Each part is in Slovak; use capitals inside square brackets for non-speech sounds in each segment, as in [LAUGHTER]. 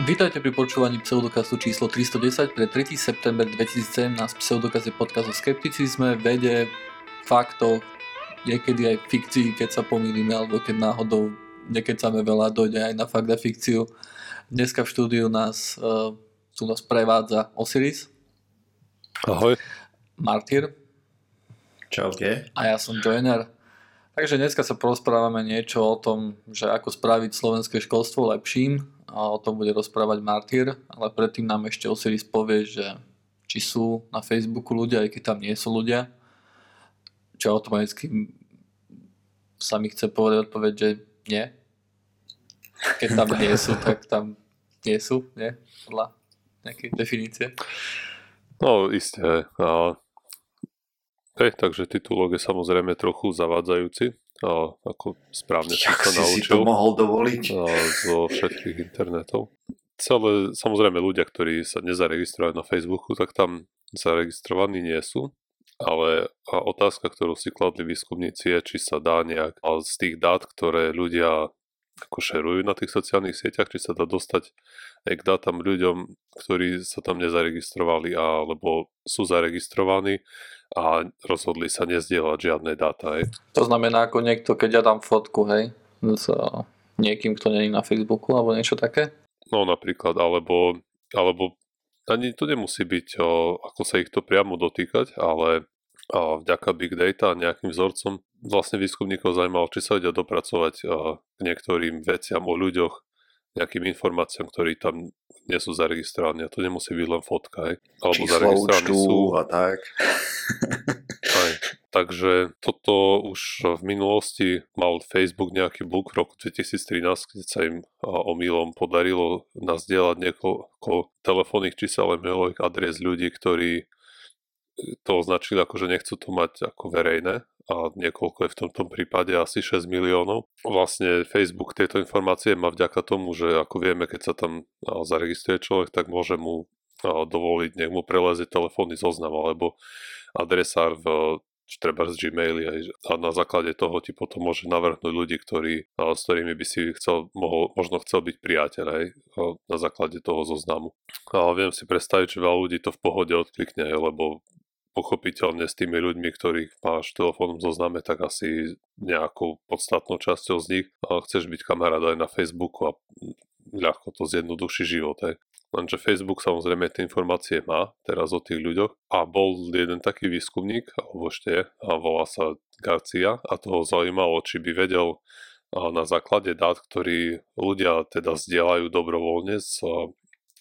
Vítajte pri počúvaní pseudokastu číslo 310 pre 3. september 2017. Pseudokaz je podkaz o skepticizme, vede, faktoch, niekedy aj fikcii, keď sa pomýlime, alebo keď náhodou nekecame veľa, dojde aj na fakt a fikciu. Dneska v štúdiu nás, uh, tu nás prevádza Osiris. Ahoj. Martyr. Čaute. A ja som Joiner. Takže dneska sa porozprávame niečo o tom, že ako spraviť slovenské školstvo lepším a o tom bude rozprávať Martyr, ale predtým nám ešte Osiris povie, že či sú na Facebooku ľudia, aj keď tam nie sú ľudia, čo automaticky sa mi chce povedať odpoveď, že nie. Keď tam nie sú, [LAUGHS] tak tam nie sú, nie? Podľa nejakej definície. No, isté. Hej, takže titulok je samozrejme trochu zavádzajúci, a ako správne si naučil si to mohol dovoliť? a zo všetkých internetov. Celé, samozrejme ľudia, ktorí sa nezaregistrujú na Facebooku, tak tam zaregistrovaní nie sú. Ale otázka, ktorú si kladli výskumníci je, či sa dá nejak z tých dát, ktoré ľudia ako šerujú na tých sociálnych sieťach, či sa dá dostať aj k dátam ľuďom, ktorí sa tam nezaregistrovali alebo sú zaregistrovaní a rozhodli sa nezdieľať žiadne dáta. Hej. To znamená ako niekto, keď ja dám fotku, hej, s niekým, kto není na Facebooku alebo niečo také? No napríklad, alebo, alebo ani to nemusí byť, o, ako sa ich to priamo dotýkať, ale a vďaka big data a nejakým vzorcom vlastne výskumníkov zaujímalo, či sa vedia dopracovať k niektorým veciam o ľuďoch, nejakým informáciám, ktorí tam nie sú zaregistrovaní. A to nemusí byť len fotka, aj. Alebo Číslo zaregistrovaní sú. a tak. Aj. Takže toto už v minulosti mal Facebook nejaký bug v roku 2013, keď sa im omylom podarilo nazdieľať niekoľko telefónnych čísel a mailových adres ľudí, ktorí to označili ako, že nechcú to mať ako verejné a niekoľko je v tomto prípade asi 6 miliónov. Vlastne Facebook tieto informácie má vďaka tomu, že ako vieme, keď sa tam zaregistruje človek, tak môže mu dovoliť, nech mu prelezie telefónny zoznam alebo adresár v treba z Gmaili a na základe toho ti potom môže navrhnúť ľudí, ktorí, s ktorými by si chcel, mohol, možno chcel byť priateľ aj, na základe toho zoznamu. A viem si predstaviť, že veľa ľudí to v pohode odklikne, lebo pochopiteľne s tými ľuďmi, ktorých máš v telefónnom zozname, tak asi nejakou podstatnou časťou z nich chceš byť kamarát aj na Facebooku a ľahko to zjednoduší život. Aj. Lenže Facebook samozrejme tie informácie má teraz o tých ľuďoch a bol jeden taký výskumník, alebo ešte a volá sa Garcia a toho zaujímalo, či by vedel na základe dát, ktorí ľudia teda zdieľajú dobrovoľne s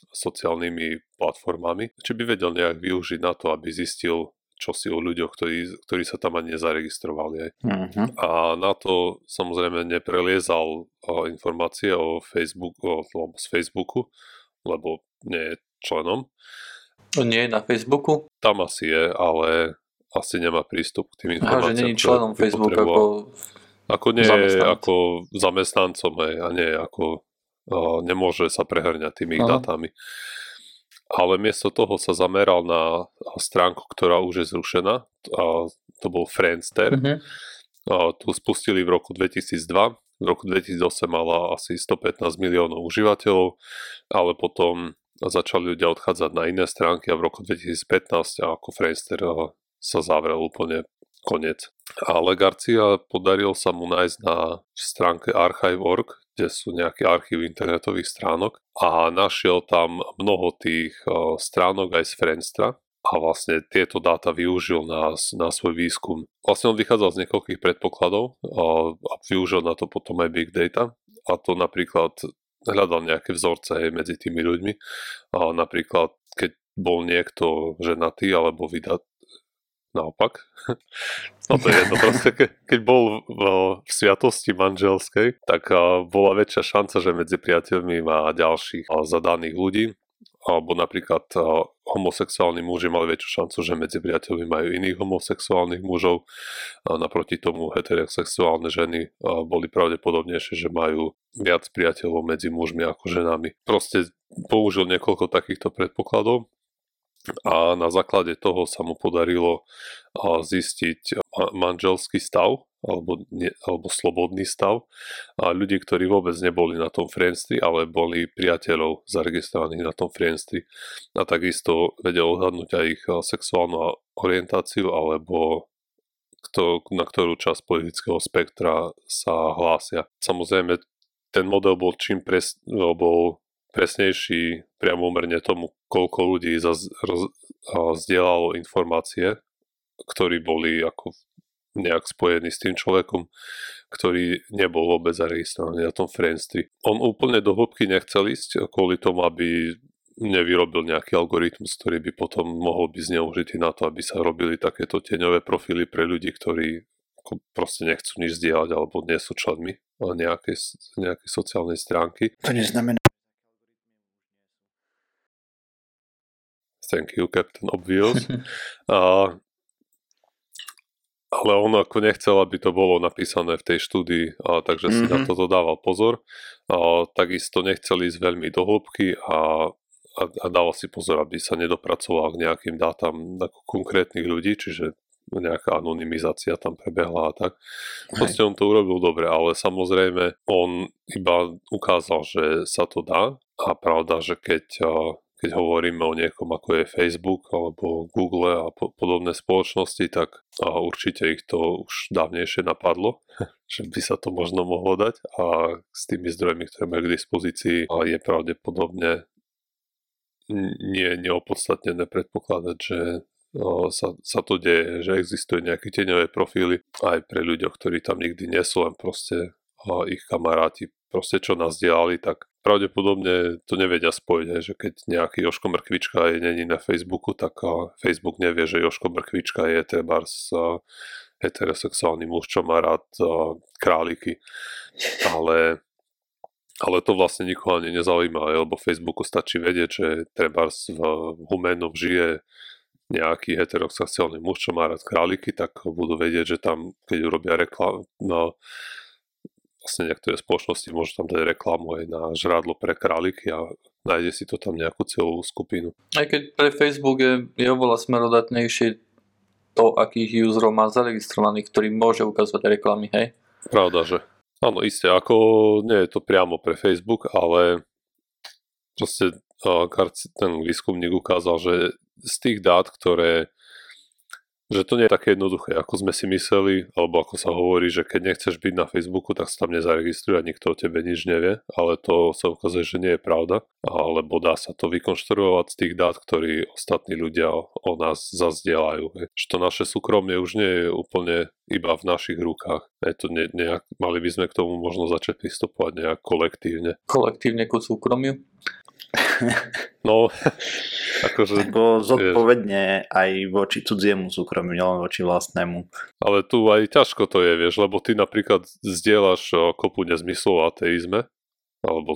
sociálnymi platformami, či by vedel nejak využiť na to, aby zistil čo si o ľuďoch, ktorí, ktorí sa tam ani nezaregistrovali. Aj. Uh-huh. A na to samozrejme nepreliezal informácie o Facebooku, o, z Facebooku, lebo nie je členom. Nie je na Facebooku? Tam asi je, ale asi nemá prístup k tým Aha, informáciám. že nie je členom Facebooku ako... Ako nie zamestnanec. ako zamestnancom aj, a nie ako nemôže sa prehrňať tými ich Aha. datami. Ale miesto toho sa zameral na stránku, ktorá už je zrušená. To bol Friendster. Mhm. A tu spustili v roku 2002. V roku 2008 mala asi 115 miliónov užívateľov, ale potom začali ľudia odchádzať na iné stránky a v roku 2015 a ako Friendster sa zavrel úplne koniec. Ale Garcia podaril sa mu nájsť na stránke archive.org, kde sú nejaké archívy internetových stránok a našiel tam mnoho tých a, stránok aj z Friendstra a vlastne tieto dáta využil na, na svoj výskum. Vlastne on vychádzal z niekoľkých predpokladov a, a využil na to potom aj big data a to napríklad hľadal nejaké vzorce aj medzi tými ľuďmi a napríklad keď bol niekto ženatý alebo vydat naopak. [LAUGHS] No to je jedno, proste ke, keď bol v, v sviatosti manželskej, tak bola väčšia šanca, že medzi priateľmi má ďalších zadaných ľudí, alebo napríklad homosexuálni muži mali väčšiu šancu, že medzi priateľmi majú iných homosexuálnych mužov, a naproti tomu heterosexuálne ženy boli pravdepodobnejšie, že majú viac priateľov medzi mužmi ako ženami. Proste použil niekoľko takýchto predpokladov a na základe toho sa mu podarilo zistiť manželský stav alebo, ne, alebo slobodný stav a ľudí, ktorí vôbec neboli na tom friendstri, ale boli priateľov zaregistrovaných na tom friendstri a takisto vedel odhadnúť aj ich sexuálnu orientáciu alebo kto, na ktorú časť politického spektra sa hlásia. Samozrejme, ten model bol čím pres, bol presnejší priamo umerne tomu, koľko ľudí zaz, zdieľalo informácie, ktorí boli ako nejak spojení s tým človekom, ktorý nebol vôbec zaregistrovaný na tom friendstri. On úplne do hĺbky nechcel ísť kvôli tomu, aby nevyrobil nejaký algoritmus, ktorý by potom mohol byť zneužitý na to, aby sa robili takéto tieňové profily pre ľudí, ktorí proste nechcú nič zdieľať alebo nie sú členmi nejakej, nejakej sociálnej stránky. To neznamená, Thank you, Captain Obvious. [LAUGHS] a, ale on ako nechcel, aby to bolo napísané v tej štúdii, a, takže mm-hmm. si na mhm. toto dával pozor. A, takisto nechcel ísť veľmi do hĺbky a, a, a dával si pozor, aby sa nedopracoval k nejakým dátam ako konkrétnych ľudí, čiže nejaká anonymizácia tam prebehla a tak. Proste on to urobil dobre, ale samozrejme on iba ukázal, že sa to dá a pravda, že keď keď hovoríme o niekom ako je Facebook alebo Google a po- podobné spoločnosti, tak a určite ich to už dávnejšie napadlo, [LAUGHS] že by sa to možno mohlo dať. A s tými zdrojmi, ktoré majú k dispozícii je pravdepodobne nie neopodstatnené predpokladať, že sa, sa to deje, že existujú nejaké tieňové profily aj pre ľuďoch, ktorí tam nikdy nie sú, len proste ich kamaráti proste čo nás diali, tak pravdepodobne to nevedia spojiť, že keď nejaký Joško Mrkvička je není na Facebooku, tak Facebook nevie, že Joško Mrkvička je treba heterosexuálny muž, čo má rád králiky. Ale, ale to vlastne nikoho ani nezaujíma, lebo Facebooku stačí vedieť, že treba v Humenoch žije nejaký heterosexuálny muž, čo má rád králiky, tak budú vedieť, že tam, keď urobia reklamu, no, vlastne niektoré spoločnosti môžu tam dať reklamu aj na žrádlo pre králiky a nájde si to tam nejakú celú skupinu. Aj keď pre Facebook je, je oveľa smerodatnejšie to, akých userov má zaregistrovaných, ktorý môže ukazovať reklamy, hej? Pravda, že. Áno, isté, ako nie je to priamo pre Facebook, ale proste ten výskumník ukázal, že z tých dát, ktoré že to nie je také jednoduché, ako sme si mysleli, alebo ako sa hovorí, že keď nechceš byť na Facebooku, tak sa tam nezaregistruje a nikto o tebe nič nevie, ale to sa ukazuje, že nie je pravda, alebo dá sa to vykonštruovať z tých dát, ktorí ostatní ľudia o nás zazdielajú. Že to naše súkromie už nie je úplne iba v našich rukách. Je to ne, nejak, mali by sme k tomu možno začať pristupovať nejak kolektívne. Kolektívne ku súkromiu? No, [LAUGHS] akože... Ako zodpovedne vieš. aj voči cudziemu súkromiu, nielen voči vlastnému. Ale tu aj ťažko to je, vieš, lebo ty napríklad zdieľaš kopu nezmyslov o ateizme, alebo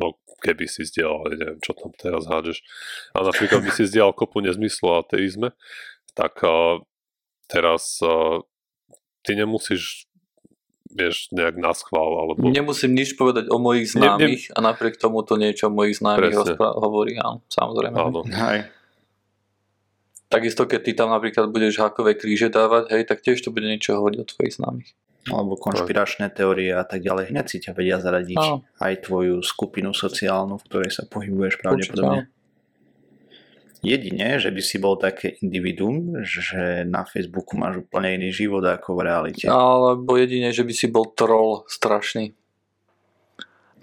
no, keby si zdieľal, neviem, čo tam teraz hádžeš, a napríklad by si zdieľal kopu nezmyslov o ateizme, tak uh, teraz uh, ty nemusíš vieš, nejak na schvál. Alebo... Nemusím nič povedať o mojich známych ne, ne... a napriek tomu to niečo o mojich známych rozpra- hovorí, áno, samozrejme. Áno. Hej. Takisto, keď ty tam napríklad budeš hákové kríže dávať, hej, tak tiež to bude niečo hovoriť o tvojich známych. Alebo konšpiračné teórie a tak ďalej. Hneď si ťa vedia zaradiť áno. aj tvoju skupinu sociálnu, v ktorej sa pohybuješ pravdepodobne. Určite. Jedine, že by si bol také individuum, že na Facebooku máš úplne iný život ako v realite. Alebo jedine, že by si bol troll strašný.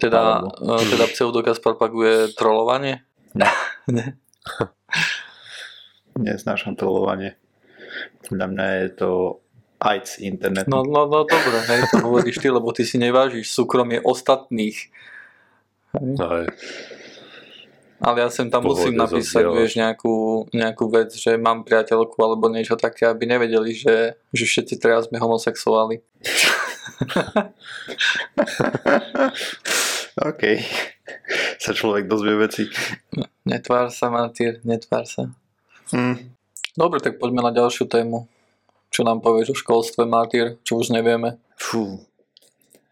Teda, Alebo... teda pseudokaz propaguje trollovanie? Ne. [LAUGHS] ne. [LAUGHS] Neznášam trollovanie. Podľa mňa je to AIDS internet. No, no, no dobre, hej, to hovoríš ty, lebo ty si nevážiš súkromie ostatných. Hej. Ale ja sem tam musím napísať, vieš, nejakú, nejakú vec, že mám priateľku alebo niečo také, aby nevedeli, že, že všetci teraz sme homosexuáli. [LAUGHS] OK. Sa človek dozvie veci. Netvár sa, Martyr, netvár sa. Hmm. Dobre, tak poďme na ďalšiu tému. Čo nám povieš o školstve, Martyr, čo už nevieme? Fú.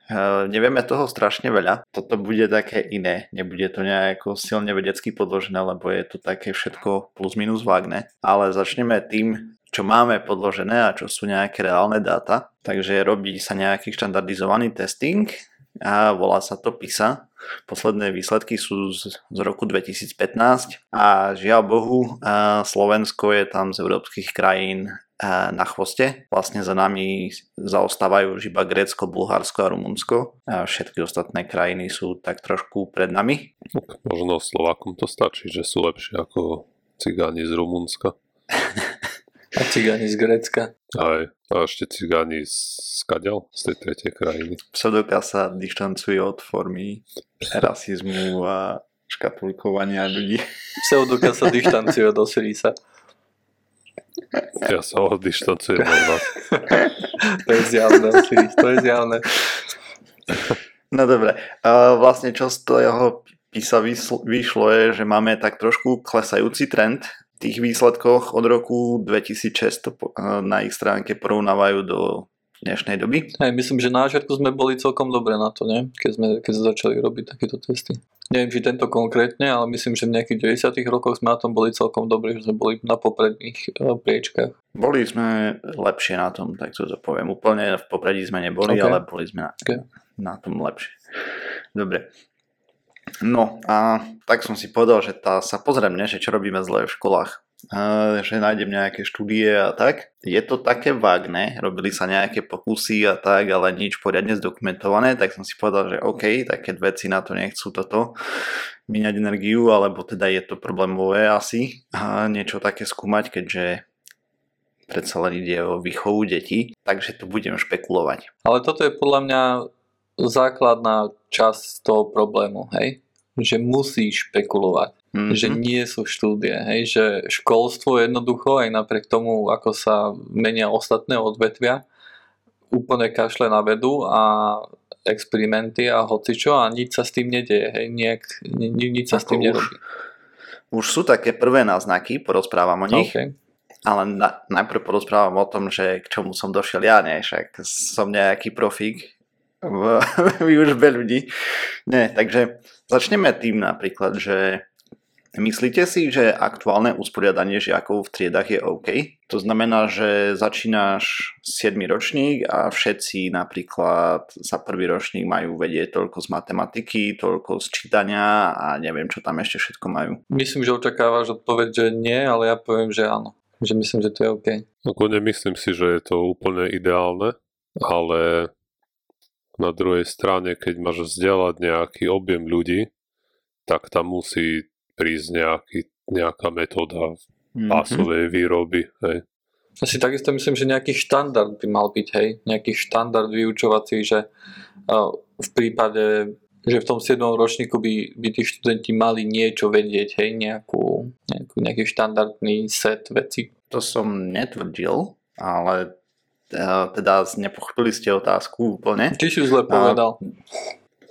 Uh, nevieme toho strašne veľa. Toto bude také iné. Nebude to nejako silne vedecky podložené, lebo je to také všetko plus minus vágne. Ale začneme tým, čo máme podložené a čo sú nejaké reálne dáta. Takže robí sa nejaký štandardizovaný testing a volá sa to PISA. Posledné výsledky sú z, z roku 2015 a žiaľ Bohu Slovensko je tam z európskych krajín na chvoste. Vlastne za nami zaostávajú už iba Grécko, Bulharsko a Rumunsko. A všetky ostatné krajiny sú tak trošku pred nami. Možno Slovákom to stačí, že sú lepšie ako cigáni z Rumunska. [LAUGHS] a cigáni z Grécka. Aj, a ešte cigáni z Kaďal, z tej tretej krajiny. Pseudoka sa dištancuje od formy rasizmu a škatulkovania ľudí. Pseudoka sa [LAUGHS] dištancuje od Osirisa. Ja sa oddištancujem od vás. to je zjavné, to je zjavné. No dobre, uh, vlastne čo z toho písa vyšlo je, že máme tak trošku klesajúci trend tých výsledkoch od roku 2006 na ich stránke porovnávajú do dnešnej doby. Hej, myslím, že na začiatku sme boli celkom dobre na to, nie? Keď, sme, keď sme začali robiť takéto testy. Neviem, či tento konkrétne, ale myslím, že v nejakých 90 rokoch sme na tom boli celkom dobre, že sme boli na popredných eh, priečkách. Boli sme lepšie na tom, tak to poviem. Úplne v popredí sme neboli, okay. ale boli sme na, okay. na tom lepšie. Dobre. No a tak som si povedal, že tá, sa pozriem, ne, že čo robíme zle v školách že nájdem nejaké štúdie a tak. Je to také vágne, robili sa nejaké pokusy a tak, ale nič poriadne zdokumentované, tak som si povedal, že OK, tak keď veci na to nechcú toto míňať energiu, alebo teda je to problémové asi a niečo také skúmať, keďže predsa len ide o výchovu detí, takže to budem špekulovať. Ale toto je podľa mňa základná časť toho problému, hej? Že musíš špekulovať mm-hmm. že nie sú štúdie, hej, že školstvo jednoducho aj napriek tomu, ako sa menia ostatné odvetvia, úplne kašle na vedu a experimenty a hocičo a nič sa s tým nedieje, hej, Nejak, ni, nič sa ako s tým už, nerobí. Už sú také prvé náznaky, porozprávam o nich, okay. ale na, najprv porozprávam o tom, že k čomu som došiel ja, nie, však som nejaký profík v [LAUGHS] výužbe ľudí. Nie, takže začneme tým napríklad, že Myslíte si, že aktuálne usporiadanie žiakov v triedach je OK? To znamená, že začínaš 7 ročník a všetci napríklad za prvý ročník majú vedieť toľko z matematiky, toľko z čítania a neviem, čo tam ešte všetko majú. Myslím, že očakávaš odpoveď, že nie, ale ja poviem, že áno. Že myslím, že to je OK. Ako nemyslím si, že je to úplne ideálne, ale na druhej strane, keď máš vzdelať nejaký objem ľudí, tak tam musí prísť nejaký, nejaká metóda mm-hmm. pásovej výroby. Hej. Asi takisto myslím, že nejaký štandard by mal byť, hej, nejaký štandard vyučovací, že uh, v prípade, že v tom 7. ročníku by, by tí študenti mali niečo vedieť, hej, nejakú, nejakú, nejaký štandardný set veci. To som netvrdil, ale teda nepochopili ste otázku úplne. Ty si zle povedal.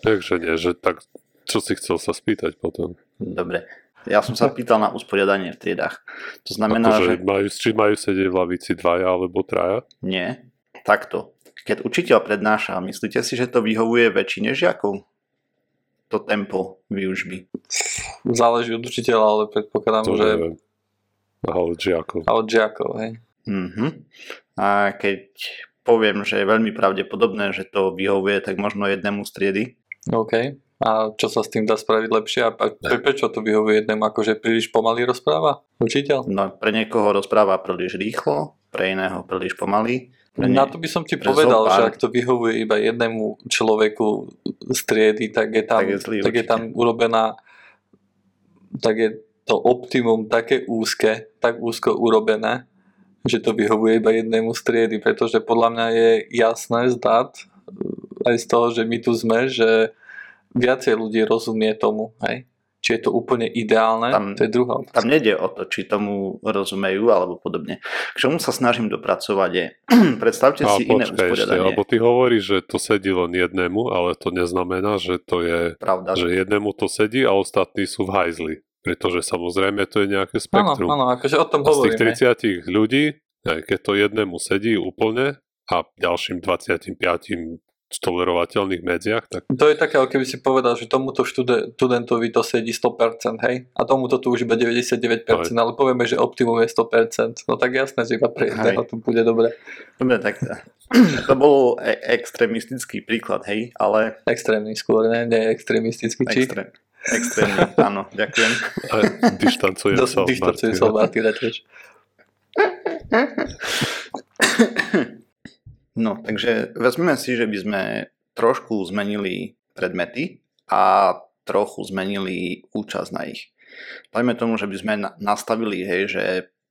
Takže nie, že tak čo si chcel sa spýtať potom? Dobre. Ja som sa pýtal na usporiadanie v triedách. To znamená, Ako, že... Majú, či majú sedieť v lavici dvaja alebo traja? Nie. Takto. Keď učiteľ prednáša, myslíte si, že to vyhovuje väčšine žiakov? To tempo výužby. Záleží od učiteľa, ale predpokladám, to že... Neviem. A od žiakov. A od žiakov, hej. Uh-huh. A keď poviem, že je veľmi pravdepodobné, že to vyhovuje, tak možno jednému z triedy. OK a čo sa s tým dá spraviť lepšie a prečo to vyhovuje jednému, akože príliš pomaly rozpráva učiteľ? No pre niekoho rozpráva príliš rýchlo, pre iného príliš pomaly. Pre Na to by som ti povedal, zopár... že ak to vyhovuje iba jednému človeku z triedy, tak je tam, tak je, zlý, tak je tam urobená tak je to optimum také úzke, tak úzko urobené, že to vyhovuje iba jednému z triedy, pretože podľa mňa je jasné zdať aj z toho, že my tu sme, že viacej ľudí rozumie tomu, hej? Či je to úplne ideálne, tam, to je druhá otázka. Tam nejde o to, či tomu rozumejú alebo podobne. K čomu sa snažím dopracovať je, [CLEARS THROAT] predstavte a si počkaj, iné usporiadanie. Ešte, lebo ty hovoríš, že to sedí len jednému, ale to neznamená, že to je, Pravda. že jednému to sedí a ostatní sú v hajzli. Pretože samozrejme to je nejaké spektrum. Áno, áno, akože o tom a z tých 30 ľudí, aj keď to jednému sedí úplne a ďalším 25 tolerovateľných medziach. Tak... To je také, keby si povedal, že tomuto študentovi to sedí 100%, hej? A tomuto tu už iba 99%, aj. ale povieme, že optimum je 100%. No tak jasné, že iba pre jedného [LAUGHS] to bude dobre. Dobre, tak to bol e- extrémistický príklad, hej, ale... Extrémny skôr, ne? Nie extrémistický, či? Extrém. Extrémny, áno, ďakujem. Dištancuje sa Dištancuje sa Martina tiež. No, takže vezmeme si, že by sme trošku zmenili predmety a trochu zmenili účasť na ich. Dajme tomu, že by sme nastavili, hej, že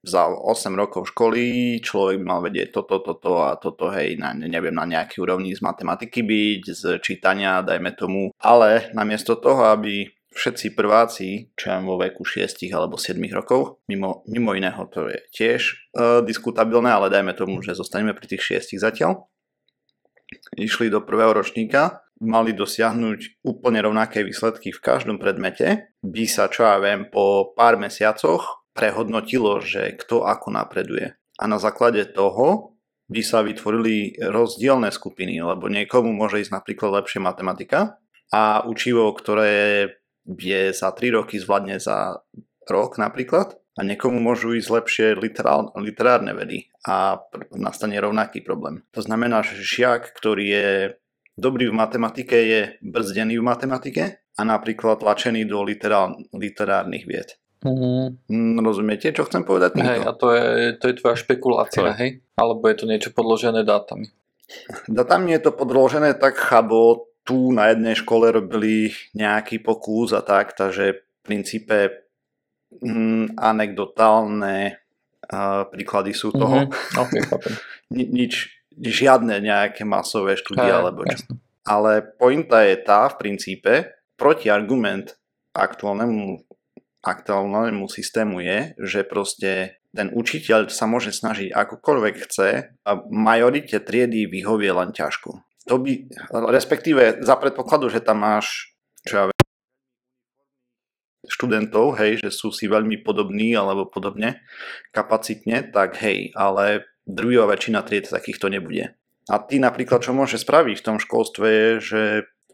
za 8 rokov školy človek mal vedieť toto, toto a toto, hej, na, neviem, na nejaký úrovni z matematiky byť, z čítania, dajme tomu. Ale namiesto toho, aby všetci prváci, čo ja vo veku 6 alebo 7 rokov, mimo, mimo iného to je tiež uh, diskutabilné, ale dajme tomu, že zostaneme pri tých 6 zatiaľ, išli do prvého ročníka, mali dosiahnuť úplne rovnaké výsledky v každom predmete, by sa, čo ja viem, po pár mesiacoch prehodnotilo, že kto ako napreduje. A na základe toho by sa vytvorili rozdielne skupiny, lebo niekomu môže ísť napríklad lepšie matematika a učivo, ktoré vie za 3 roky zvládne za rok napríklad a niekomu môžu ísť lepšie literál, literárne vedy a nastane rovnaký problém. To znamená, že žiak, ktorý je dobrý v matematike, je brzdený v matematike a napríklad tlačený do literál, literárnych vied. Mm. Rozumiete, čo chcem povedať? Hej, a to je, to je tvoja špekulácia, hej? Alebo je to niečo podložené dátami? Datami je to podložené tak chabo, tu na jednej škole robili nejaký pokus a tak, takže v princípe mm, anekdotálne uh, príklady sú toho. Mm-hmm. [LAUGHS] Okay, Ni- nič, žiadne nejaké masové štúdie alebo čo. Jasne. Ale pointa je tá v princípe, protiargument aktuálnemu aktuálnemu systému je, že proste ten učiteľ sa môže snažiť akokoľvek chce a majorite triedy vyhovie len ťažko. To by, respektíve za predpokladu, že tam máš čo ja viem, študentov, hej, že sú si veľmi podobní alebo podobne kapacitne, tak hej, ale druhá väčšina tried takýchto nebude. A ty napríklad, čo môže spraviť v tom školstve je, že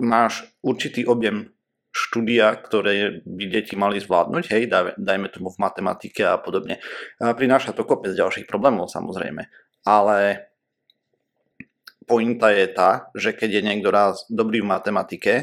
máš určitý objem štúdia, ktoré by deti mali zvládnuť, hej, daj, dajme tomu v matematike a podobne. A prináša to kopec ďalších problémov samozrejme, ale pointa je tá, že keď je niekto raz dobrý v matematike,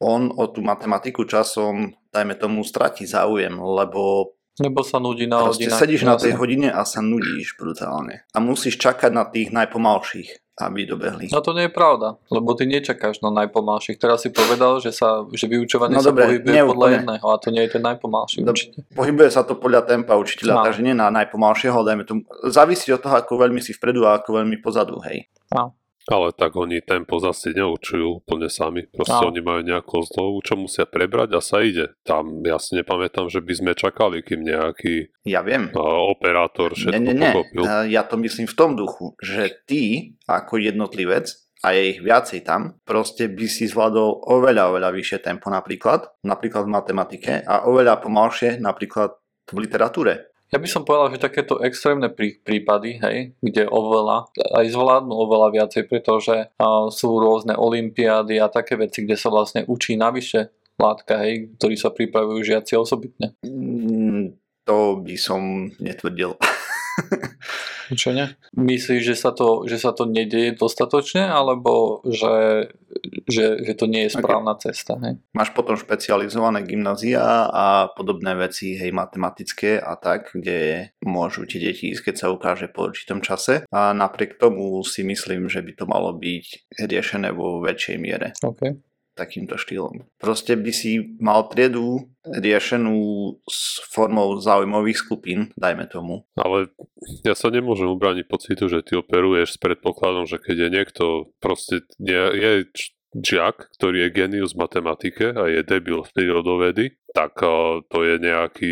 on o tú matematiku časom, dajme tomu, stratí záujem, lebo lebo sa nudí na hodinách. sedíš na tej hodine a sa nudíš brutálne. A musíš čakať na tých najpomalších aby dobehli. No to nie je pravda, lebo ty nečakáš na najpomalších. Teraz si povedal, že, sa, že vyučovanie no, sa dobre, pohybuje neúplne. podľa jedného a to nie je ten najpomalší Do, určite. Pohybuje sa to podľa tempa učiteľa, no. takže nie na najpomalšieho, dajme tomu. Závisí od toho, ako veľmi si vpredu a ako veľmi pozadu, hej. No. Ale tak oni tempo zase neučujú úplne sami. Proste no. oni majú nejakú zlovu, čo musia prebrať a sa ide. Tam ja si nepamätám, že by sme čakali, kým nejaký ja viem. operátor všetko nie, nie, nie. pochopil. Ja to myslím v tom duchu, že ty ako jednotlivec a je ich viacej tam, proste by si zvládol oveľa, oveľa vyššie tempo napríklad, napríklad v matematike a oveľa pomalšie napríklad v literatúre. Ja by som povedal, že takéto extrémne prí, prípady, hej, kde oveľa, aj zvládnu oveľa viacej, pretože uh, sú rôzne olimpiády a také veci, kde sa vlastne učí navyše látka, hej, ktorí sa pripravujú žiaci osobitne. Mm, to by som netvrdil. [LAUGHS] Čo ne? Myslíš, že sa to, že sa to nedieje dostatočne, alebo že, že, že to nie je správna okay. cesta? Hej? Máš potom špecializované gymnázia a podobné veci, hej, matematické a tak, kde môžu tie deti ísť, keď sa ukáže po určitom čase. A napriek tomu si myslím, že by to malo byť riešené vo väčšej miere. Okay takýmto štýlom. Proste by si mal triedu riešenú s formou zaujímavých skupín, dajme tomu. Ale ja sa nemôžem ubrániť pocitu, že ty operuješ s predpokladom, že keď je niekto proste je, je žiak, ktorý je genius v matematike a je debil v prírodovedy, tak to je nejaký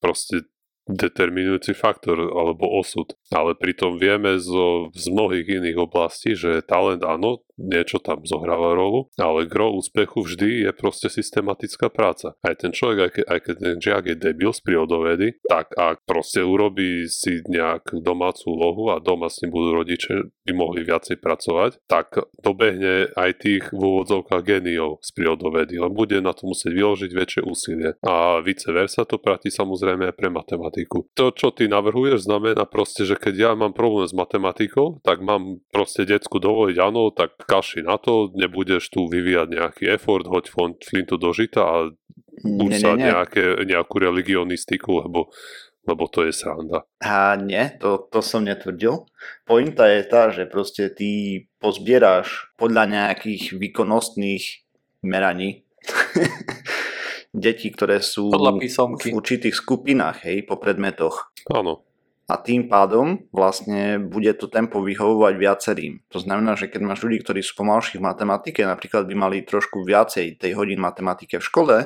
proste determinujúci faktor alebo osud. Ale pritom vieme zo, z mnohých iných oblastí, že talent áno, niečo tam zohráva rolu, ale gro úspechu vždy je proste systematická práca. Aj ten človek, aj, ke, aj keď ten žiak je debil z prírodovedy, tak ak proste urobí si nejak domácu úlohu a doma s ním budú rodiče, by mohli viacej pracovať, tak dobehne aj tých v úvodzovkách geniov z prírodovedy, len bude na to musieť vyložiť väčšie úsilie. A vice versa to platí samozrejme aj pre matematiku. To, čo ty navrhuješ, znamená proste, že keď ja mám problém s matematikou, tak mám proste decku dovoliť, áno, tak kaši na to, nebudeš tu vyvíjať nejaký effort, hoď flintu do žita a buď sa nejaké, nejakú religionistiku, lebo lebo to je sranda. A nie, to, to som netvrdil. Pointa je tá, že proste ty pozbieráš podľa nejakých výkonnostných meraní [LAUGHS] deti, ktoré sú v určitých skupinách, hej, po predmetoch. Áno a tým pádom vlastne bude to tempo vyhovovať viacerým. To znamená, že keď máš ľudí, ktorí sú pomalší v matematike, napríklad by mali trošku viacej tej hodín matematike v škole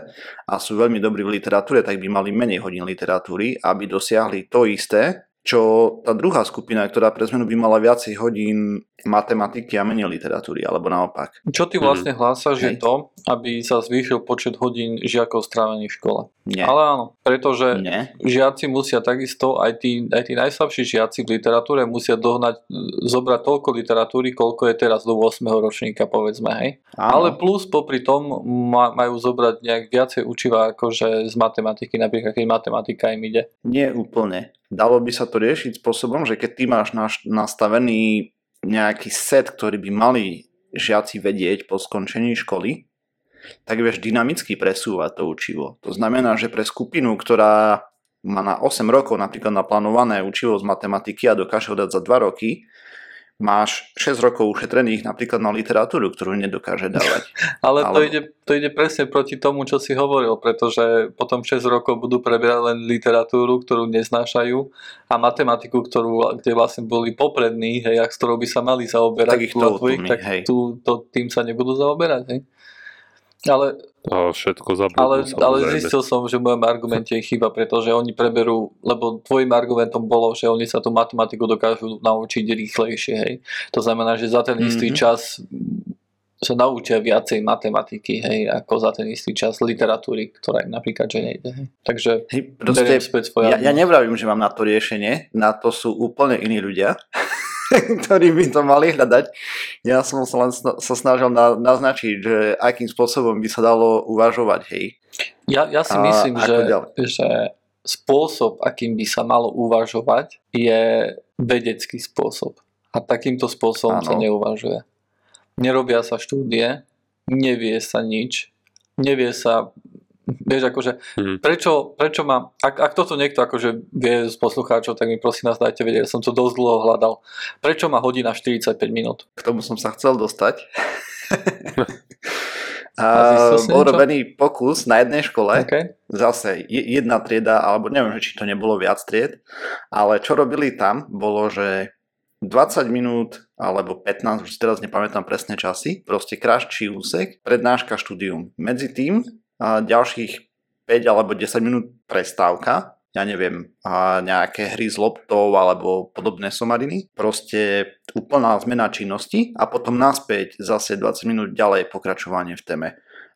a sú veľmi dobrí v literatúre, tak by mali menej hodín literatúry, aby dosiahli to isté, čo tá druhá skupina, ktorá pre zmenu by mala viacej hodín matematiky a menej literatúry, alebo naopak. Čo ty vlastne hlásaš, je to, aby sa zvýšil počet hodín žiakov strávených v škole. Nie. Ale áno, pretože Nie. žiaci musia takisto, aj tí, aj tí najslabší žiaci v literatúre musia dohnať, zobrať toľko literatúry, koľko je teraz do 8. ročníka, povedzme, hej. Áno. Ale plus popri tom majú zobrať nejak viacej učiva akože z matematiky, napríklad keď matematika im ide. Nie úplne dalo by sa to riešiť spôsobom, že keď ty máš nastavený nejaký set, ktorý by mali žiaci vedieť po skončení školy, tak vieš dynamicky presúvať to učivo. To znamená, že pre skupinu, ktorá má na 8 rokov napríklad naplánované učivo z matematiky a dokáže ho dať za 2 roky, máš 6 rokov ušetrených napríklad na literatúru, ktorú nedokáže dávať. [LAUGHS] Ale to, ide, to ide presne proti tomu, čo si hovoril, pretože potom 6 rokov budú preberať len literatúru, ktorú neznášajú a matematiku, ktorú, kde vlastne boli poprední, hej, a s ktorou by sa mali zaoberať, tak, ich to tvojich, tak hej. tu, to, tým sa nebudú zaoberať. Hej. Ale a všetko zabudnú, ale, ale zistil som, že v mojom argumente je chyba, pretože oni preberú, lebo tvojim argumentom bolo, že oni sa tú matematiku dokážu naučiť rýchlejšie. Hej. To znamená, že za ten mm-hmm. istý čas sa naučia viacej matematiky, hej, ako za ten istý čas literatúry, ktorá im napríklad, že nejde. Hej. Takže hej, proste, späť ja, ja nevravím, že mám na to riešenie, na to sú úplne iní ľudia. [LAUGHS] ktorí by to mali hľadať. Ja som sa len sa snažil na, naznačiť, že akým spôsobom by sa dalo uvažovať, hej. Ja, ja si a myslím, že, že spôsob, akým by sa malo uvažovať, je vedecký spôsob. A takýmto spôsobom ano. sa neuvažuje. Nerobia sa štúdie, nevie sa nič, nevie sa Vieš, akože, hmm. prečo, prečo mám, ak, ak toto niekto akože vie z poslucháčov, tak mi prosím nás dajte vedieť, ja som to dosť dlho hľadal. Prečo má hodina 45 minút? K tomu som sa chcel dostať. [LAUGHS] A bol robený pokus na jednej škole, okay. zase jedna trieda, alebo neviem, či to nebolo viac tried, ale čo robili tam, bolo, že 20 minút alebo 15, už teraz nepamätám presné časy, proste kratší úsek, prednáška štúdium. Medzi tým ďalších 5 alebo 10 minút prestávka, ja neviem, a nejaké hry s loptou alebo podobné somariny. Proste úplná zmena činnosti a potom naspäť zase 20 minút ďalej pokračovanie v téme.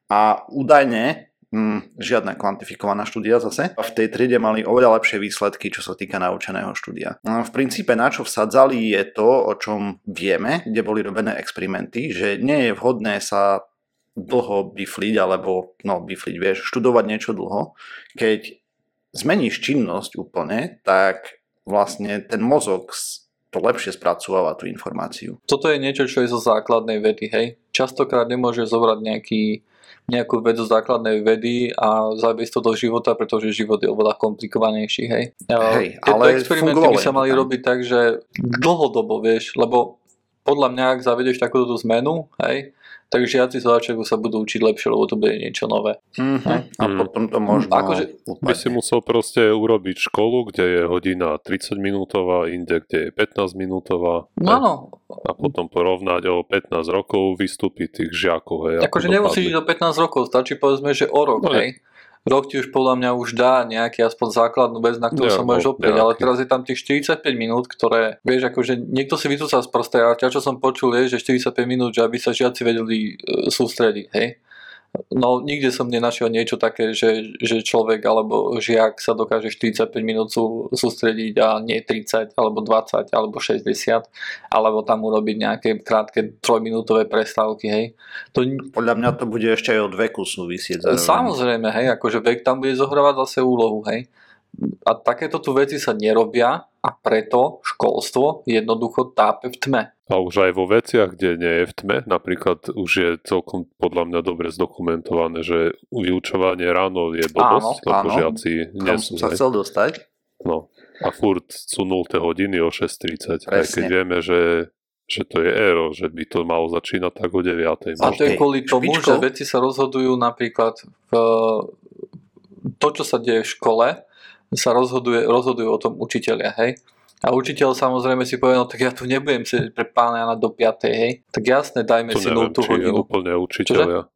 A údajne hm, žiadna kvantifikovaná štúdia zase. V tej triede mali oveľa lepšie výsledky, čo sa týka naučeného štúdia. V princípe na čo vsadzali je to, o čom vieme, kde boli robené experimenty, že nie je vhodné sa dlho bifliť, alebo no bifliť, vieš, študovať niečo dlho, keď zmeníš činnosť úplne, tak vlastne ten mozog to lepšie spracováva tú informáciu. Toto je niečo, čo je zo základnej vedy, hej? Častokrát nemôže zobrať nejaký, nejakú vedu základnej vedy a zaviesť to do života, pretože život je oveľa komplikovanejší, hej? hej Tieto ale experimenty by sa mali robiť tak, že dlhodobo, vieš, lebo podľa mňa, ak zavedeš takúto zmenu, hej, tak žiaci z začiatku sa budú učiť lepšie, lebo to bude niečo nové. Mm-hmm. A mhm. potom to možno akože, by si musel proste urobiť školu, kde je hodina 30 minútová, inde, kde je 15 minútová. No, no. A potom porovnať o 15 rokov vystúpiť tých žiakov. Hej, akože nemusíš ísť do 15 rokov, stačí povedzme, že o rok, no, hej. Rok ti už podľa mňa už dá nejaký aspoň základnú vec, na ktorú ja, sa môžeš no, oprieť, ale teraz je tam tých 45 minút, ktoré, vieš, akože niekto si vytúca z prostej, ale ťa, čo som počul, je, že 45 minút, že aby sa žiaci vedeli e, sústrediť, hej. No nikde som nenašiel niečo také, že, že človek alebo žiak sa dokáže 45 minút sú, sústrediť a nie 30 alebo 20 alebo 60 alebo tam urobiť nejaké krátke 3-minútové prestávky, hej. To... Podľa mňa to bude ešte aj od veku súvisieť. Zároveň. Samozrejme, hej, akože vek tam bude zohrávať zase úlohu, hej. A takéto tu veci sa nerobia a preto školstvo jednoducho tápe v tme. A už aj vo veciach, kde nie je v tme, napríklad už je celkom podľa mňa dobre zdokumentované, že vyučovanie ráno je blbosť, lebo žiaci nie sú. sa chcel dostať. No a furt sú 0 hodiny o 6.30, aj keď vieme, že že to je ero, že by to malo začínať tak o 9. A to je kvôli tomu, že veci sa rozhodujú napríklad v to, čo sa deje v škole, sa rozhoduje, rozhodujú o tom učiteľia, hej. A učiteľ samozrejme si povie, no tak ja tu nebudem sedieť pre pána Jana do 5. hej. Tak jasne, dajme to si neviem, 0 hodinu. úplne učiteľia.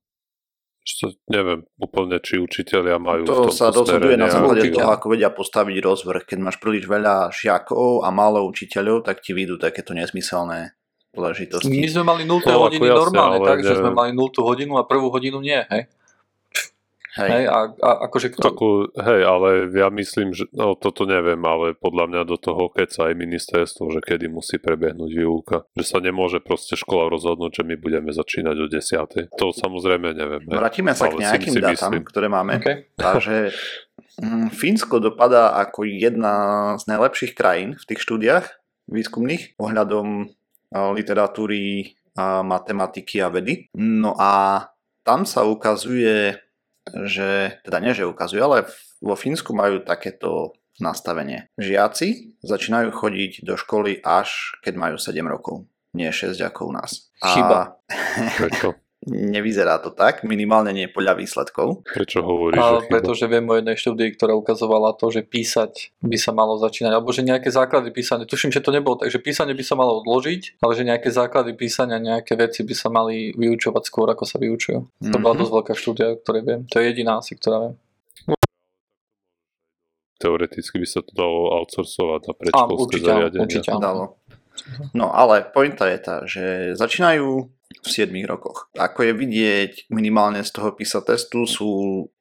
Čo, neviem úplne, či učiteľia majú To sa rozhoduje na základe toho, ako vedia postaviť rozvrh. Keď máš príliš veľa žiakov a málo učiteľov, tak ti vyjdú takéto nesmyselné príležitosti. My sme mali 0 hodiny jasne, normálne, tak, že sme mali 0 hodinu a prvú hodinu nie, hej. Hej. hej a, a akože kto... Takú, hej, ale ja myslím, že no toto neviem, ale podľa mňa do toho keď sa aj ministerstvo, že kedy musí prebehnúť výuka. Že sa nemôže proste škola rozhodnúť, že my budeme začínať o 10. To samozrejme neviem. Vrátime sa k nejakým si, dátam, myslím. ktoré máme. Okay. Takže mm, Fínsko dopadá ako jedna z najlepších krajín v tých štúdiách výskumných ohľadom literatúry, a matematiky a vedy. No a tam sa ukazuje že, teda nie, že ukazuje, ale vo Fínsku majú takéto nastavenie. Žiaci začínajú chodiť do školy až keď majú 7 rokov, nie 6 ako u nás. Chyba. [LAUGHS] Nevyzerá to tak, minimálne nie podľa výsledkov. Prečo hovoríš, Ale že pretože viem o jednej štúdii, ktorá ukazovala to, že písať by sa malo začínať, alebo že nejaké základy písania, tuším, že to nebolo tak, že písanie by sa malo odložiť, ale že nejaké základy písania, nejaké veci by sa mali vyučovať skôr, ako sa vyučujú. Mm-hmm. To bola mhm. dosť veľká štúdia, o ktorej viem. To je jediná asi, ktorá viem. Teoreticky by sa to dalo outsourcovať na predškolské zariadenie. Určite, dalo. No ale pointa je tá, že začínajú v 7 rokoch. Ako je vidieť minimálne z toho PISA testu sú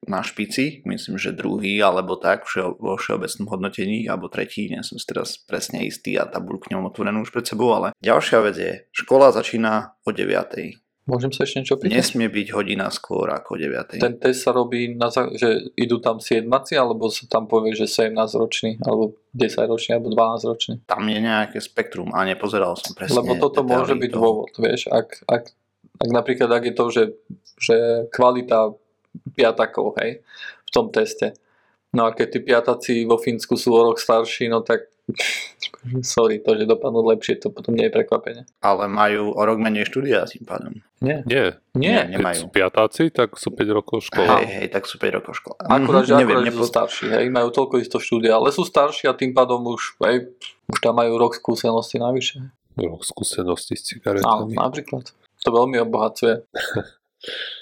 na špici, myslím, že druhý alebo tak vo všeobecnom hodnotení, alebo tretí, nie som si teraz presne istý a tabulku ňom otvorenú už pred sebou, ale ďalšia vec je, škola začína o 9. Môžem sa ešte niečo pýtať? Nesmie byť hodina skôr ako 9. Ten test sa robí, na, že idú tam 7 alebo sa tam povie, že 17 ročný, alebo 10 ročný, alebo 12 ročný? Tam je nejaké spektrum a nepozeral som presne. Lebo toto môže byť to. dôvod, vieš, ak, ak, ak napríklad ak je to, že, že kvalita piatakov, hej, v tom teste. No a keď tí piataci vo Fínsku sú o rok starší, no tak [LAUGHS] sorry, to, že dopadnú lepšie, to potom nie je prekvapenie. Ale majú o rok menej štúdia tým pádom. Nie. Nie. Nie. Nie nemajú. Keď sú piatáci, tak sú 5 rokov škola. Hej, hej, tak sú 5 rokov škola. Akurát, že neviem, akurát, sú starší, hej, majú toľko isto štúdia, ale sú starší a tým pádom už, hej, už tam majú rok skúsenosti navyše. Rok skúsenosti s cigaretami. Áno, napríklad. To veľmi obohacuje. [LAUGHS]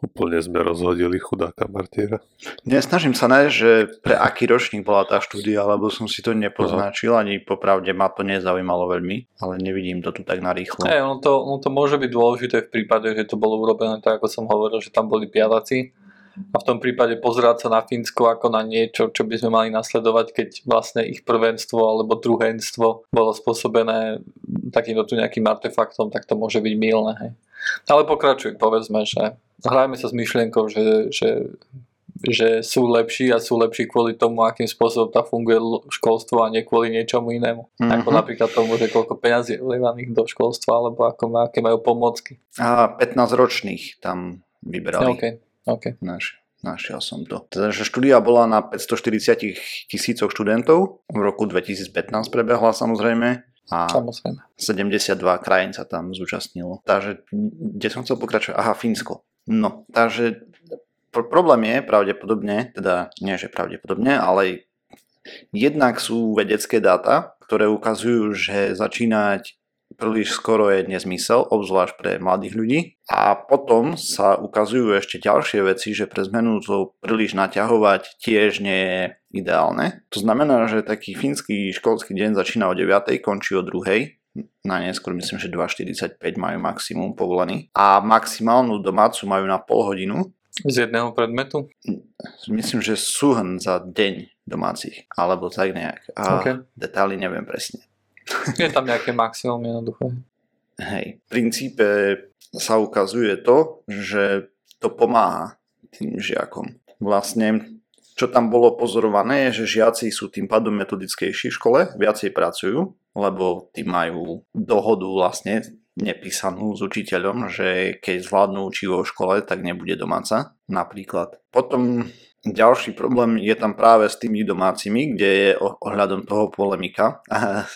Úplne sme rozhodili chudáka Martiera. Nesnažím sa nájsť, že pre aký ročník bola tá štúdia, lebo som si to nepoznačil, ani popravde ma to nezaujímalo veľmi, ale nevidím to tu tak narýchlo. Hey, ono, to, ono to môže byť dôležité v prípade, že to bolo urobené tak, ako som hovoril, že tam boli piataci a v tom prípade pozerať sa na Fínsko ako na niečo, čo by sme mali nasledovať, keď vlastne ich prvenstvo alebo druhenstvo bolo spôsobené takýmto tu nejakým artefaktom, tak to môže byť milné. Hej. Ale pokračuj, povedzme, že hrajme sa s myšlienkou, že, že, že sú lepší a sú lepší kvôli tomu, akým spôsobom tam funguje školstvo a nie kvôli niečomu inému. Mm-hmm. Ako napríklad tomu, že koľko peňazí je vlevaných do školstva, alebo ako, aké majú pomocky. A 15 ročných tam vyberali. Okay. Okay. Naš, našiel som to. Teda, štúdia bola na 540 tisícoch študentov. V roku 2015 prebehla samozrejme. A Samozrejme. 72 krajín sa tam zúčastnilo. Takže, kde som chcel pokračovať? Aha, Fínsko. No, takže pr- problém je pravdepodobne, teda nie že pravdepodobne, ale jednak sú vedecké dáta, ktoré ukazujú, že začínať príliš skoro je nezmysel, obzvlášť pre mladých ľudí. A potom sa ukazujú ešte ďalšie veci, že pre zmenu to príliš naťahovať tiež nie je ideálne. To znamená, že taký fínsky školský deň začína o 9, končí o 2 na neskôr myslím, že 2,45 majú maximum povolený a maximálnu domácu majú na pol hodinu. Z jedného predmetu? Myslím, že súhrn za deň domácich, alebo tak nejak. A okay. Detaily neviem presne. Je tam nejaké maximum jednoducho. Hej, v princípe sa ukazuje to, že to pomáha tým žiakom. Vlastne, čo tam bolo pozorované, je, že žiaci sú tým pádom metodickejší v škole, viacej pracujú, lebo tí majú dohodu vlastne nepísanú s učiteľom, že keď zvládnu učivo v škole, tak nebude domáca napríklad. Potom ďalší problém je tam práve s tými domácimi, kde je ohľadom toho polemika. [LAUGHS]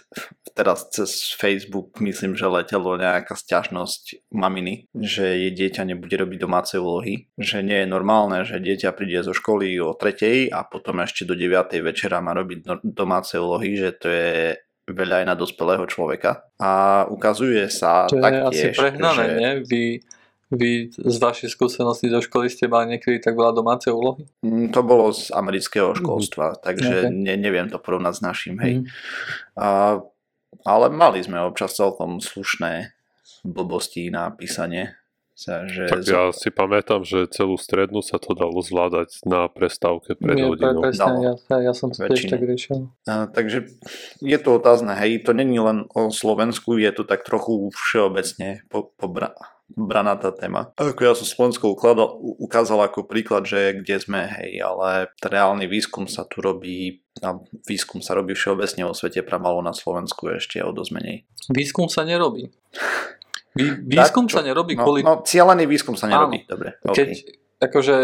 Teraz cez Facebook myslím, že letelo nejaká sťažnosť maminy, že jej dieťa nebude robiť domáce úlohy. Že nie je normálne, že dieťa príde zo školy o tretej a potom ešte do 9. večera má robiť domáce úlohy, že to je veľa aj na dospelého človeka. A ukazuje sa to taktiež, je asi prehnané, že... nie? Vy vy z vašej skúsenosti do školy ste mali niekedy tak veľa domáce úlohy? Mm, to bolo z amerického mhm. školstva, mm. takže okay. ne, neviem to porovnať s našim, hej. Mm. A, ale mali sme občas celkom slušné blbosti na písanie. Sa, že tak ja si pamätám, že celú strednú sa to dalo zvládať na prestávke pred Nie, hodinou. Presne, ja, ja som to tiež tak riešil. A, takže je to otázne, hej, to není len o Slovensku, je to tak trochu všeobecne po, po, braná tá téma. Ako ja som Slovensko ukladal, ukázal ako príklad, že kde sme, hej, ale reálny výskum sa tu robí a výskum sa robí všeobecne vo svete, pramalo na Slovensku ešte o dosť menej. Výskum sa nerobí. [LAUGHS] Vý, výskum tak, sa nerobí no, kvôli... No, cieľený výskum sa nerobí, Áno. dobre. Okay. Keď, akože,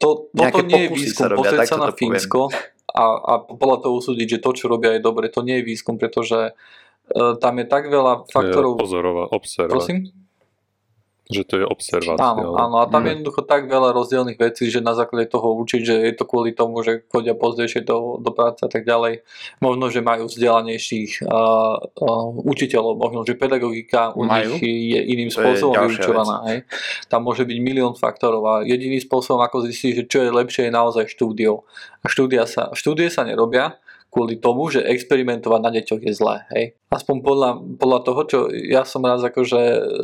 to, toto nie je výskum, pozrieť sa na Fínsko a, a podľa toho usúdiť, že to, čo robia, je dobre. To nie je výskum, pretože uh, tam je tak veľa faktorov... Pozorovať, observovať. Prosím? Že to je observácia. Áno, áno, a tam je jednoducho tak veľa rozdielných vecí, že na základe toho učiť, že je to kvôli tomu, že chodia pozdejšie do, do práce a tak ďalej. Možno, že majú vzdelanejších uh, uh, učiteľov, možno, že pedagogika u majú? nich je iným to spôsobom je vyučovaná. Hej. Tam môže byť milión faktorov a jediný spôsob, ako zistiť, že čo je lepšie, je naozaj štúdiou. A štúdia sa, štúdie sa nerobia, kvôli tomu, že experimentovať na deťoch je zlé. Hej. Aspoň podľa, podľa toho, čo ja som raz akože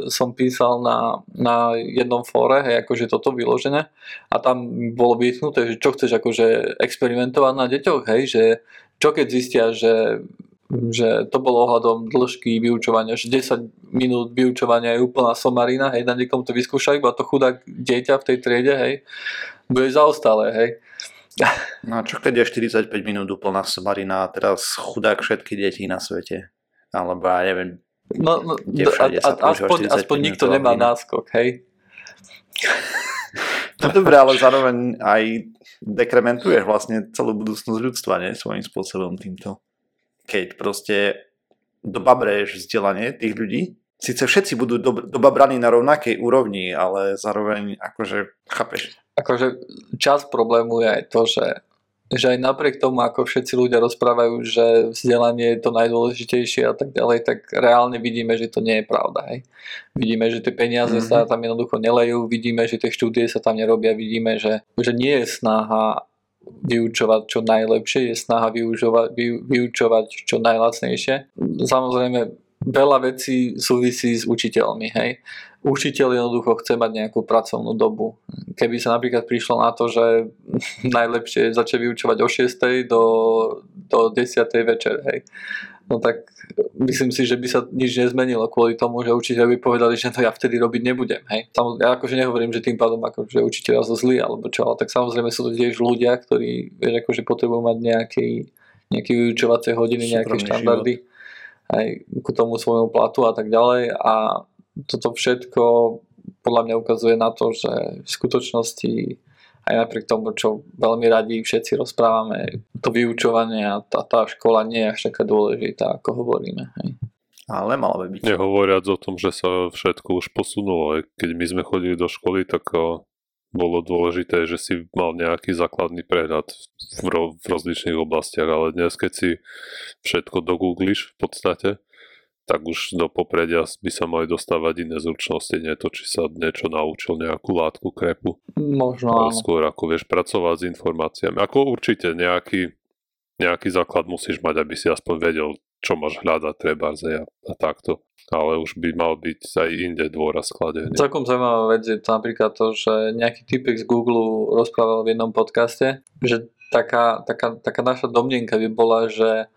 som písal na, na jednom fóre, hej, akože toto vyložené a tam bolo vytknuté, že čo chceš akože experimentovať na deťoch, hej, že čo keď zistia, že že to bolo ohľadom dĺžky vyučovania, že 10 minút vyučovania je úplná somarina, hej, na niekom to vyskúšajú, a to chudák dieťa v tej triede, hej, bude zaostalé, hej. No a čo keď je 45 minút úplná somarina a teraz chudák všetky deti na svete? Alebo ja neviem, No, no a, a, aspoň, aspoň nikto nemá náskok, hej? [LAUGHS] No dobré, ale zároveň aj dekrementuješ vlastne celú budúcnosť ľudstva, nie? Svojím spôsobom týmto. Keď proste dobabreješ vzdelanie tých ľudí, síce všetci budú do, dobabraní na rovnakej úrovni, ale zároveň akože, chápeš? Akože čas problému je aj to, že, že aj napriek tomu, ako všetci ľudia rozprávajú, že vzdelanie je to najdôležitejšie a tak ďalej, tak reálne vidíme, že to nie je pravda. Hej. Vidíme, že tie peniaze mm-hmm. sa tam jednoducho nelejú, vidíme, že tie štúdie sa tam nerobia, vidíme, že, že nie je snaha vyučovať čo najlepšie, je snaha vyučovať, vy, vyučovať čo najlacnejšie. Samozrejme, veľa vecí súvisí s učiteľmi, hej učiteľ jednoducho chce mať nejakú pracovnú dobu. Keby sa napríklad prišlo na to, že [LAUGHS] najlepšie je začať vyučovať o 6. do, do 10. večer, hej. No tak myslím si, že by sa nič nezmenilo kvôli tomu, že učiteľ by povedali, že to ja vtedy robiť nebudem. Hej. Ja akože nehovorím, že tým pádom akože učiteľia sú zlí alebo čo, ale tak samozrejme sú to tiež ľudia, ktorí vieš, akože potrebujú mať nejaké, nejaké vyučovacie hodiny, nejaké štandardy život. aj ku tomu svojmu platu a tak ďalej a toto všetko podľa mňa ukazuje na to, že v skutočnosti aj napriek tomu, čo veľmi radi všetci rozprávame, to vyučovanie a tá, tá škola nie je až taká dôležitá, ako hovoríme. Hej. Ale mala by byť. Nehovoriac o tom, že sa všetko už posunulo. Keď my sme chodili do školy, tak bolo dôležité, že si mal nejaký základný prehľad v, ro- v rozličných oblastiach, ale dnes, keď si všetko dogoogliš v podstate, tak už do popredia by sa mali dostávať iné zručnosti, nie to, či sa niečo naučil, nejakú látku, krepu. Možno Ale skôr ako vieš pracovať s informáciami. Ako určite nejaký, nejaký základ musíš mať, aby si aspoň vedel, čo máš hľadať treba a, a takto. Ale už by mal byť aj inde dôraz skladený. Celkom zaujímavá vec je to napríklad to, že nejaký typek z Google rozprával v jednom podcaste, že taká, taká, taká naša domnenka by bola, že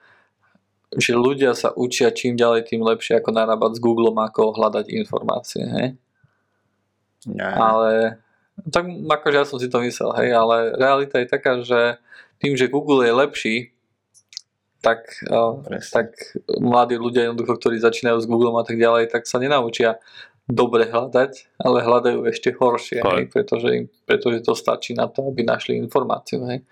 že ľudia sa učia čím ďalej, tým lepšie ako narábať s Googlem, ako hľadať informácie, hej? Ja. Ale tak akože ja som si to myslel, hej, ale realita je taká, že tým, že Google je lepší, tak, tak mladí ľudia jednoducho, ktorí začínajú s Googlem a tak ďalej, tak sa nenaučia dobre hľadať, ale hľadajú ešte horšie, hej, pretože, im, pretože to stačí na to, aby našli informáciu. Hej.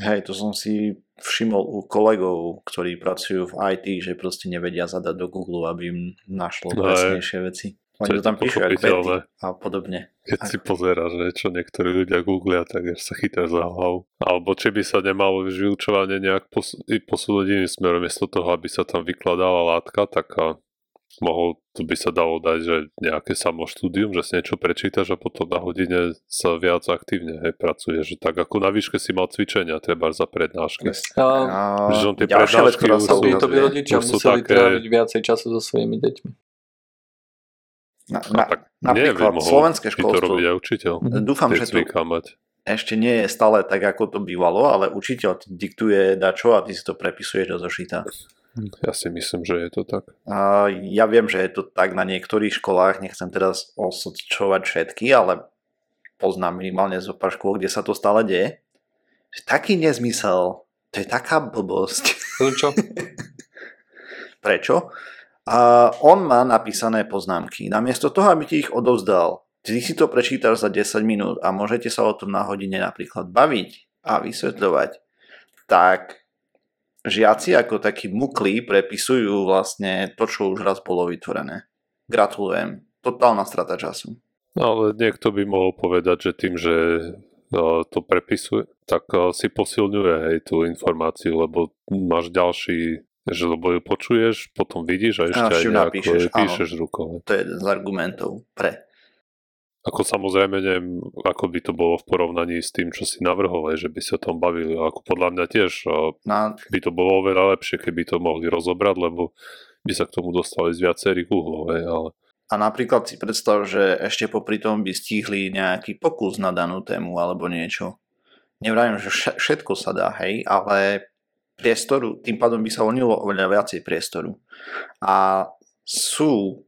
Hej, to som si všimol u kolegov, ktorí pracujú v IT, že proste nevedia zadať do Google, aby im našlo no presnejšie veci. Oni to tam píšu a podobne. Keď si pozeráš, že čo niektorí ľudia googlia, tak sa chytá za hlavu. Alebo či by sa nemalo vyučovanie nejak pos- posúdiť iným smerom, miesto toho, aby sa tam vykladala látka, tak mohol, to by sa dalo dať, že nejaké samoštúdium, že si niečo prečítaš a potom na hodine sa viac aktívne hej, pracuje, že tak ako na výške si mal cvičenia, treba za prednášky. A, že on tie prednášky vec, sú, to by rodičia museli také... tráviť viacej času so svojimi deťmi. Na, na, tak napríklad neviem, slovenské školstvo. to učiteľ. Dúfam, že to mať. ešte nie je stále tak, ako to bývalo, ale učiteľ ti diktuje dačo a ty si to prepisuješ do zošita. Ja si myslím, že je to tak. A ja viem, že je to tak na niektorých školách, nechcem teraz osočovať všetky, ale poznám minimálne zo pár škôl, kde sa to stále deje. Taký nezmysel, to je taká blbosť. Prečo? [LAUGHS] Prečo? A on má napísané poznámky. Namiesto toho, aby ti ich odovzdal, ty si to prečítaš za 10 minút a môžete sa o tom na hodine napríklad baviť a vysvetľovať, tak žiaci ako takí muklí prepisujú vlastne to, čo už raz bolo vytvorené. Gratulujem. Totálna strata času. No, ale niekto by mohol povedať, že tým, že no, to prepisuje, tak uh, si posilňuje hej, tú informáciu, lebo máš ďalší, že lebo ju počuješ, potom vidíš a ešte a aj nejako napíšeš, píšeš rukou. To je jeden z argumentov pre. Ako samozrejme neviem, ako by to bolo v porovnaní s tým, čo si navrhol, že by sa o tom bavili. Ako podľa mňa tiež no. by to bolo oveľa lepšie, keby to mohli rozobrať, lebo by sa k tomu dostali z viacerých uhlov. Ale... A napríklad si predstav, že ešte popri tom by stihli nejaký pokus na danú tému alebo niečo. Nevrajím, že všetko sa dá, hej, ale priestoru, tým pádom by sa onilo oveľa viacej priestoru. A sú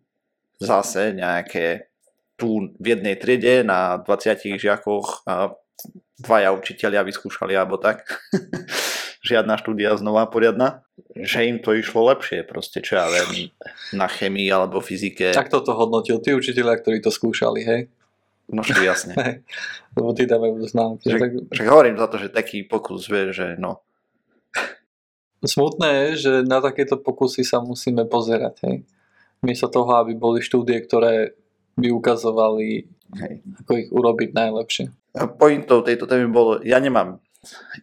zase nejaké tu v jednej triede na 20 žiakoch a dvaja učiteľia vyskúšali alebo tak. [LAUGHS] Žiadna štúdia znova poriadna. Že im to išlo lepšie, proste čo ja viem, na chemii alebo fyzike. Tak toto hodnotil tí učiteľia, ktorí to skúšali, hej? No čo jasne. [LAUGHS] Lebo tí dávajú známky. Že, tak... že hovorím za to, že taký pokus, vie, že no. Smutné je, že na takéto pokusy sa musíme pozerať, hej? Miesto toho, aby boli štúdie, ktoré by ukazovali, Hej. ako ich urobiť najlepšie. Pointou tejto témy bolo, ja nemám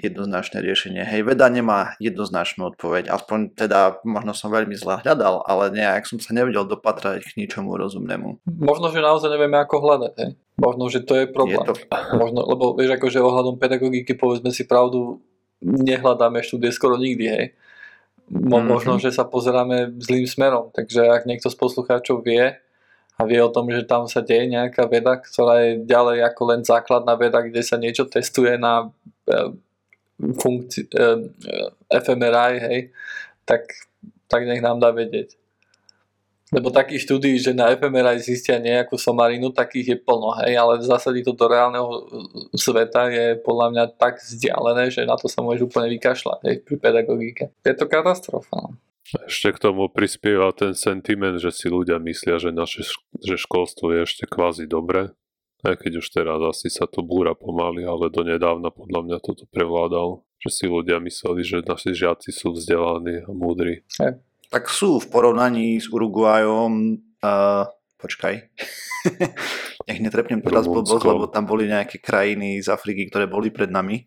jednoznačné riešenie. Hej, veda nemá jednoznačnú odpoveď, aspoň teda možno som veľmi zle hľadal, ale nejak som sa nevedel dopatrať k ničomu rozumnému. Možno, že naozaj nevieme ako hľadať, hej. Možno, že to je problém. Je to... [LAUGHS] Možno, lebo vieš, akože ohľadom pedagogiky, povedzme si pravdu, nehľadáme štúdie skoro nikdy, hej. Mo- mm-hmm. Možno, že sa pozeráme zlým smerom, takže ak niekto z poslucháčov vie, a vie o tom, že tam sa deje nejaká veda, ktorá je ďalej ako len základná veda, kde sa niečo testuje na e, funkci- e, fMRI, hej, tak, tak nech nám dá vedieť. Lebo takých štúdií, že na fMRI zistia nejakú somarinu, takých je plno, hej, ale v zásade to do reálneho sveta je podľa mňa tak vzdialené, že na to sa môže úplne vykašľať hej, pri pedagogike. Je to katastrofa. Ešte k tomu prispieva ten sentiment, že si ľudia myslia, že naše že školstvo je ešte kvázi dobré. Aj keď už teraz asi sa to búra pomaly, ale do nedávna podľa mňa toto prevládal. Že si ľudia mysleli, že naši žiaci sú vzdelaní a múdri. Hey. Tak sú v porovnaní s Uruguayom uh, počkaj. [LAUGHS] Nech netrepnem teraz blbosť, lebo tam boli nejaké krajiny z Afriky, ktoré boli pred nami.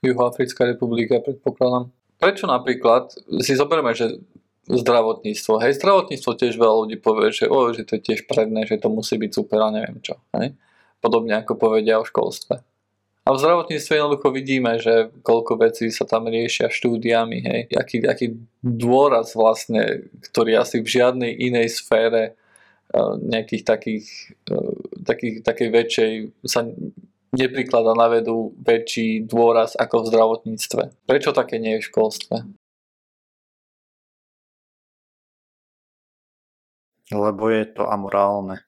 Juhoafrická republika, predpokladám. Prečo napríklad, si zoberme, že zdravotníctvo. Hej, zdravotníctvo tiež veľa ľudí povie, že, o, že to je tiež predné, že to musí byť super a neviem čo. Hej? Podobne ako povedia o školstve. A v zdravotníctve jednoducho vidíme, že koľko vecí sa tam riešia štúdiami, hej. Aký, aký dôraz vlastne, ktorý asi v žiadnej inej sfére uh, nejakých takých, uh, takých, takej väčšej sa neprikladá na vedu väčší dôraz ako v zdravotníctve. Prečo také nie je v školstve? Lebo je to amorálne.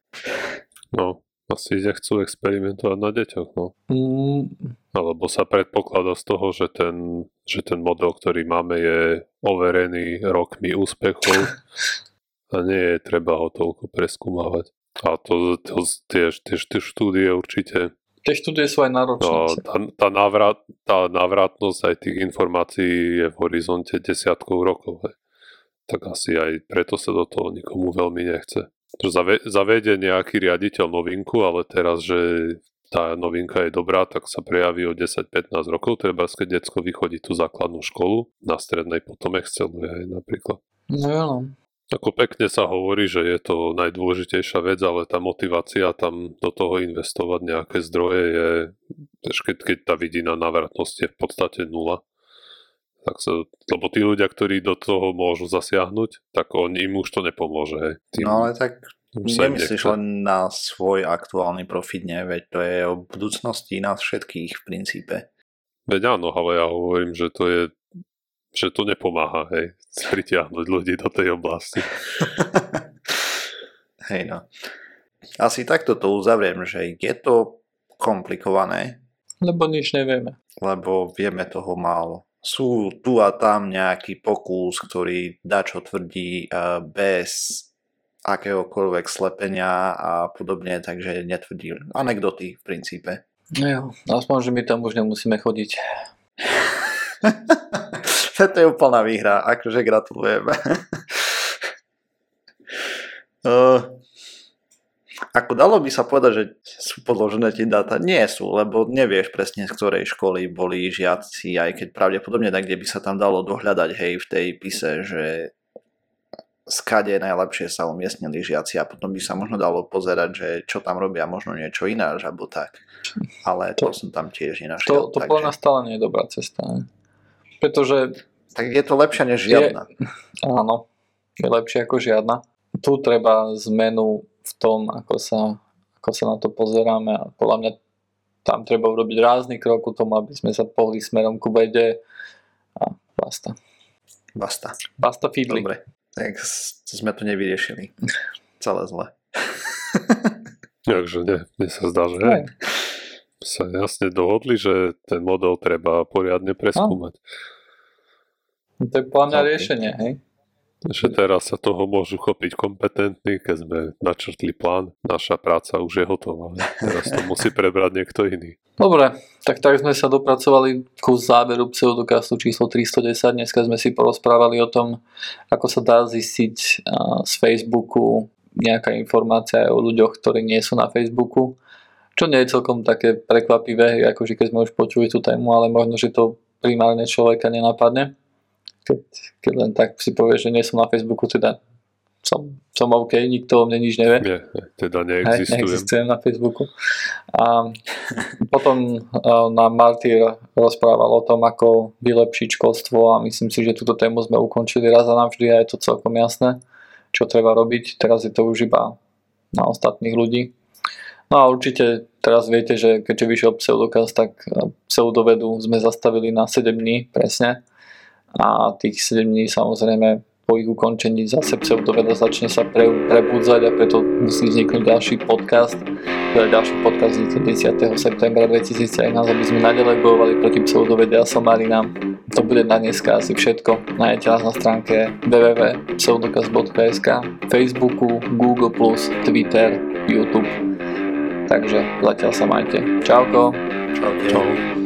No, asi nechcú experimentovať na deťoch, no. Mm. Alebo sa predpokladá z toho, že ten, že ten model, ktorý máme, je overený rokmi úspechov [LAUGHS] a nie je treba ho toľko preskúmavať. A to, to tie, tie, tie štúdie určite... Tie štúdie sú aj náročné. No, tá, tá, návrat, tá návratnosť aj tých informácií je v horizonte desiatkov rokov. Hej. Tak asi aj preto sa do toho nikomu veľmi nechce to zavede nejaký riaditeľ novinku, ale teraz, že tá novinka je dobrá, tak sa prejaví o 10-15 rokov, treba keď detsko vychodí tú základnú školu, na strednej potom exceluje aj napríklad. No jo. Ako pekne sa hovorí, že je to najdôležitejšia vec, ale tá motivácia tam do toho investovať nejaké zdroje je, keď, keď tá vidina návratnosti je v podstate nula tak sa, lebo tí ľudia, ktorí do toho môžu zasiahnuť, tak on, im už to nepomôže. Hej. Tým, no ale tak nemyslíš len na svoj aktuálny profit, nie? Veď to je o budúcnosti nás všetkých v princípe. Veď áno, ale ja hovorím, že to je že to nepomáha, hej, pritiahnuť ľudí do tej oblasti. [LAUGHS] hej no. Asi takto to uzavriem, že je to komplikované. Lebo nič nevieme. Lebo vieme toho málo sú tu a tam nejaký pokus, ktorý dačo tvrdí eh, bez akéhokoľvek slepenia a podobne, takže netvrdí anekdoty v princípe. No jo, aspoň, že my tam už nemusíme chodiť. [LAUGHS] to je úplná výhra, akože gratulujeme. [LAUGHS] uh, Ako dalo by sa povedať, že sú podložené tie dáta? Nie sú, lebo nevieš presne, z ktorej školy boli žiaci, aj keď pravdepodobne tak, kde by sa tam dalo dohľadať, hej, v tej pise, že skade najlepšie sa umiestnili žiaci a potom by sa možno dalo pozerať, že čo tam robia, možno niečo iné, alebo tak. Ale to, to som tam tiež nenašiel. To, to podľa nás stále nie je dobrá cesta. Ne? Pretože... Tak je to lepšia než žiadna. Je, áno, je lepšie ako žiadna. Tu treba zmenu v tom, ako sa, ako sa na to pozeráme a podľa mňa tam treba urobiť rázny krok k tomu, aby sme sa pohli smerom ku vede a basta. Basta. Basta fidli. Dobre, tak sme to nevyriešili. Celé zle. [LAUGHS] Takže nie, mne sa zdá, že hej. Sa jasne dohodli, že ten model treba poriadne preskúmať. No. To je okay. riešenie, hej? že teraz sa toho môžu chopiť kompetentní, keď sme načrtli plán, naša práca už je hotová. Teraz to musí prebrať niekto iný. Dobre, tak tak sme sa dopracovali ku záberu pseudokastu číslo 310. Dneska sme si porozprávali o tom, ako sa dá zistiť z Facebooku nejaká informácia o ľuďoch, ktorí nie sú na Facebooku. Čo nie je celkom také prekvapivé, akože keď sme už počuli tú tému, ale možno, že to primárne človeka nenapadne keď, keď len tak si povie, že nie som na Facebooku, teda som, som OK, nikto o mne nič nevie. Nie, teda neexistujem. Hej, neexistujem na Facebooku. A potom nám Martyr rozprával o tom, ako vylepšiť školstvo a myslím si, že túto tému sme ukončili raz a navždy a je to celkom jasné, čo treba robiť. Teraz je to už iba na ostatných ľudí. No a určite teraz viete, že keďže vyšiel pseudokaz, tak pseudovedu sme zastavili na 7 dní presne a tých 7 dní samozrejme po ich ukončení zase pseudoveda začne sa pre, prebudzať a preto musí vzniknúť ďalší podcast. Teda ďalší podcast vznikne 10. septembra 2017, aby sme nadalej bojovali proti pseudovede a somarinám. To bude na dneska asi všetko. Nájdete nás na stránke www.pseudokaz.sk, Facebooku, Google+, Twitter, YouTube. Takže zatiaľ sa majte. Čauko. Čau. Čau.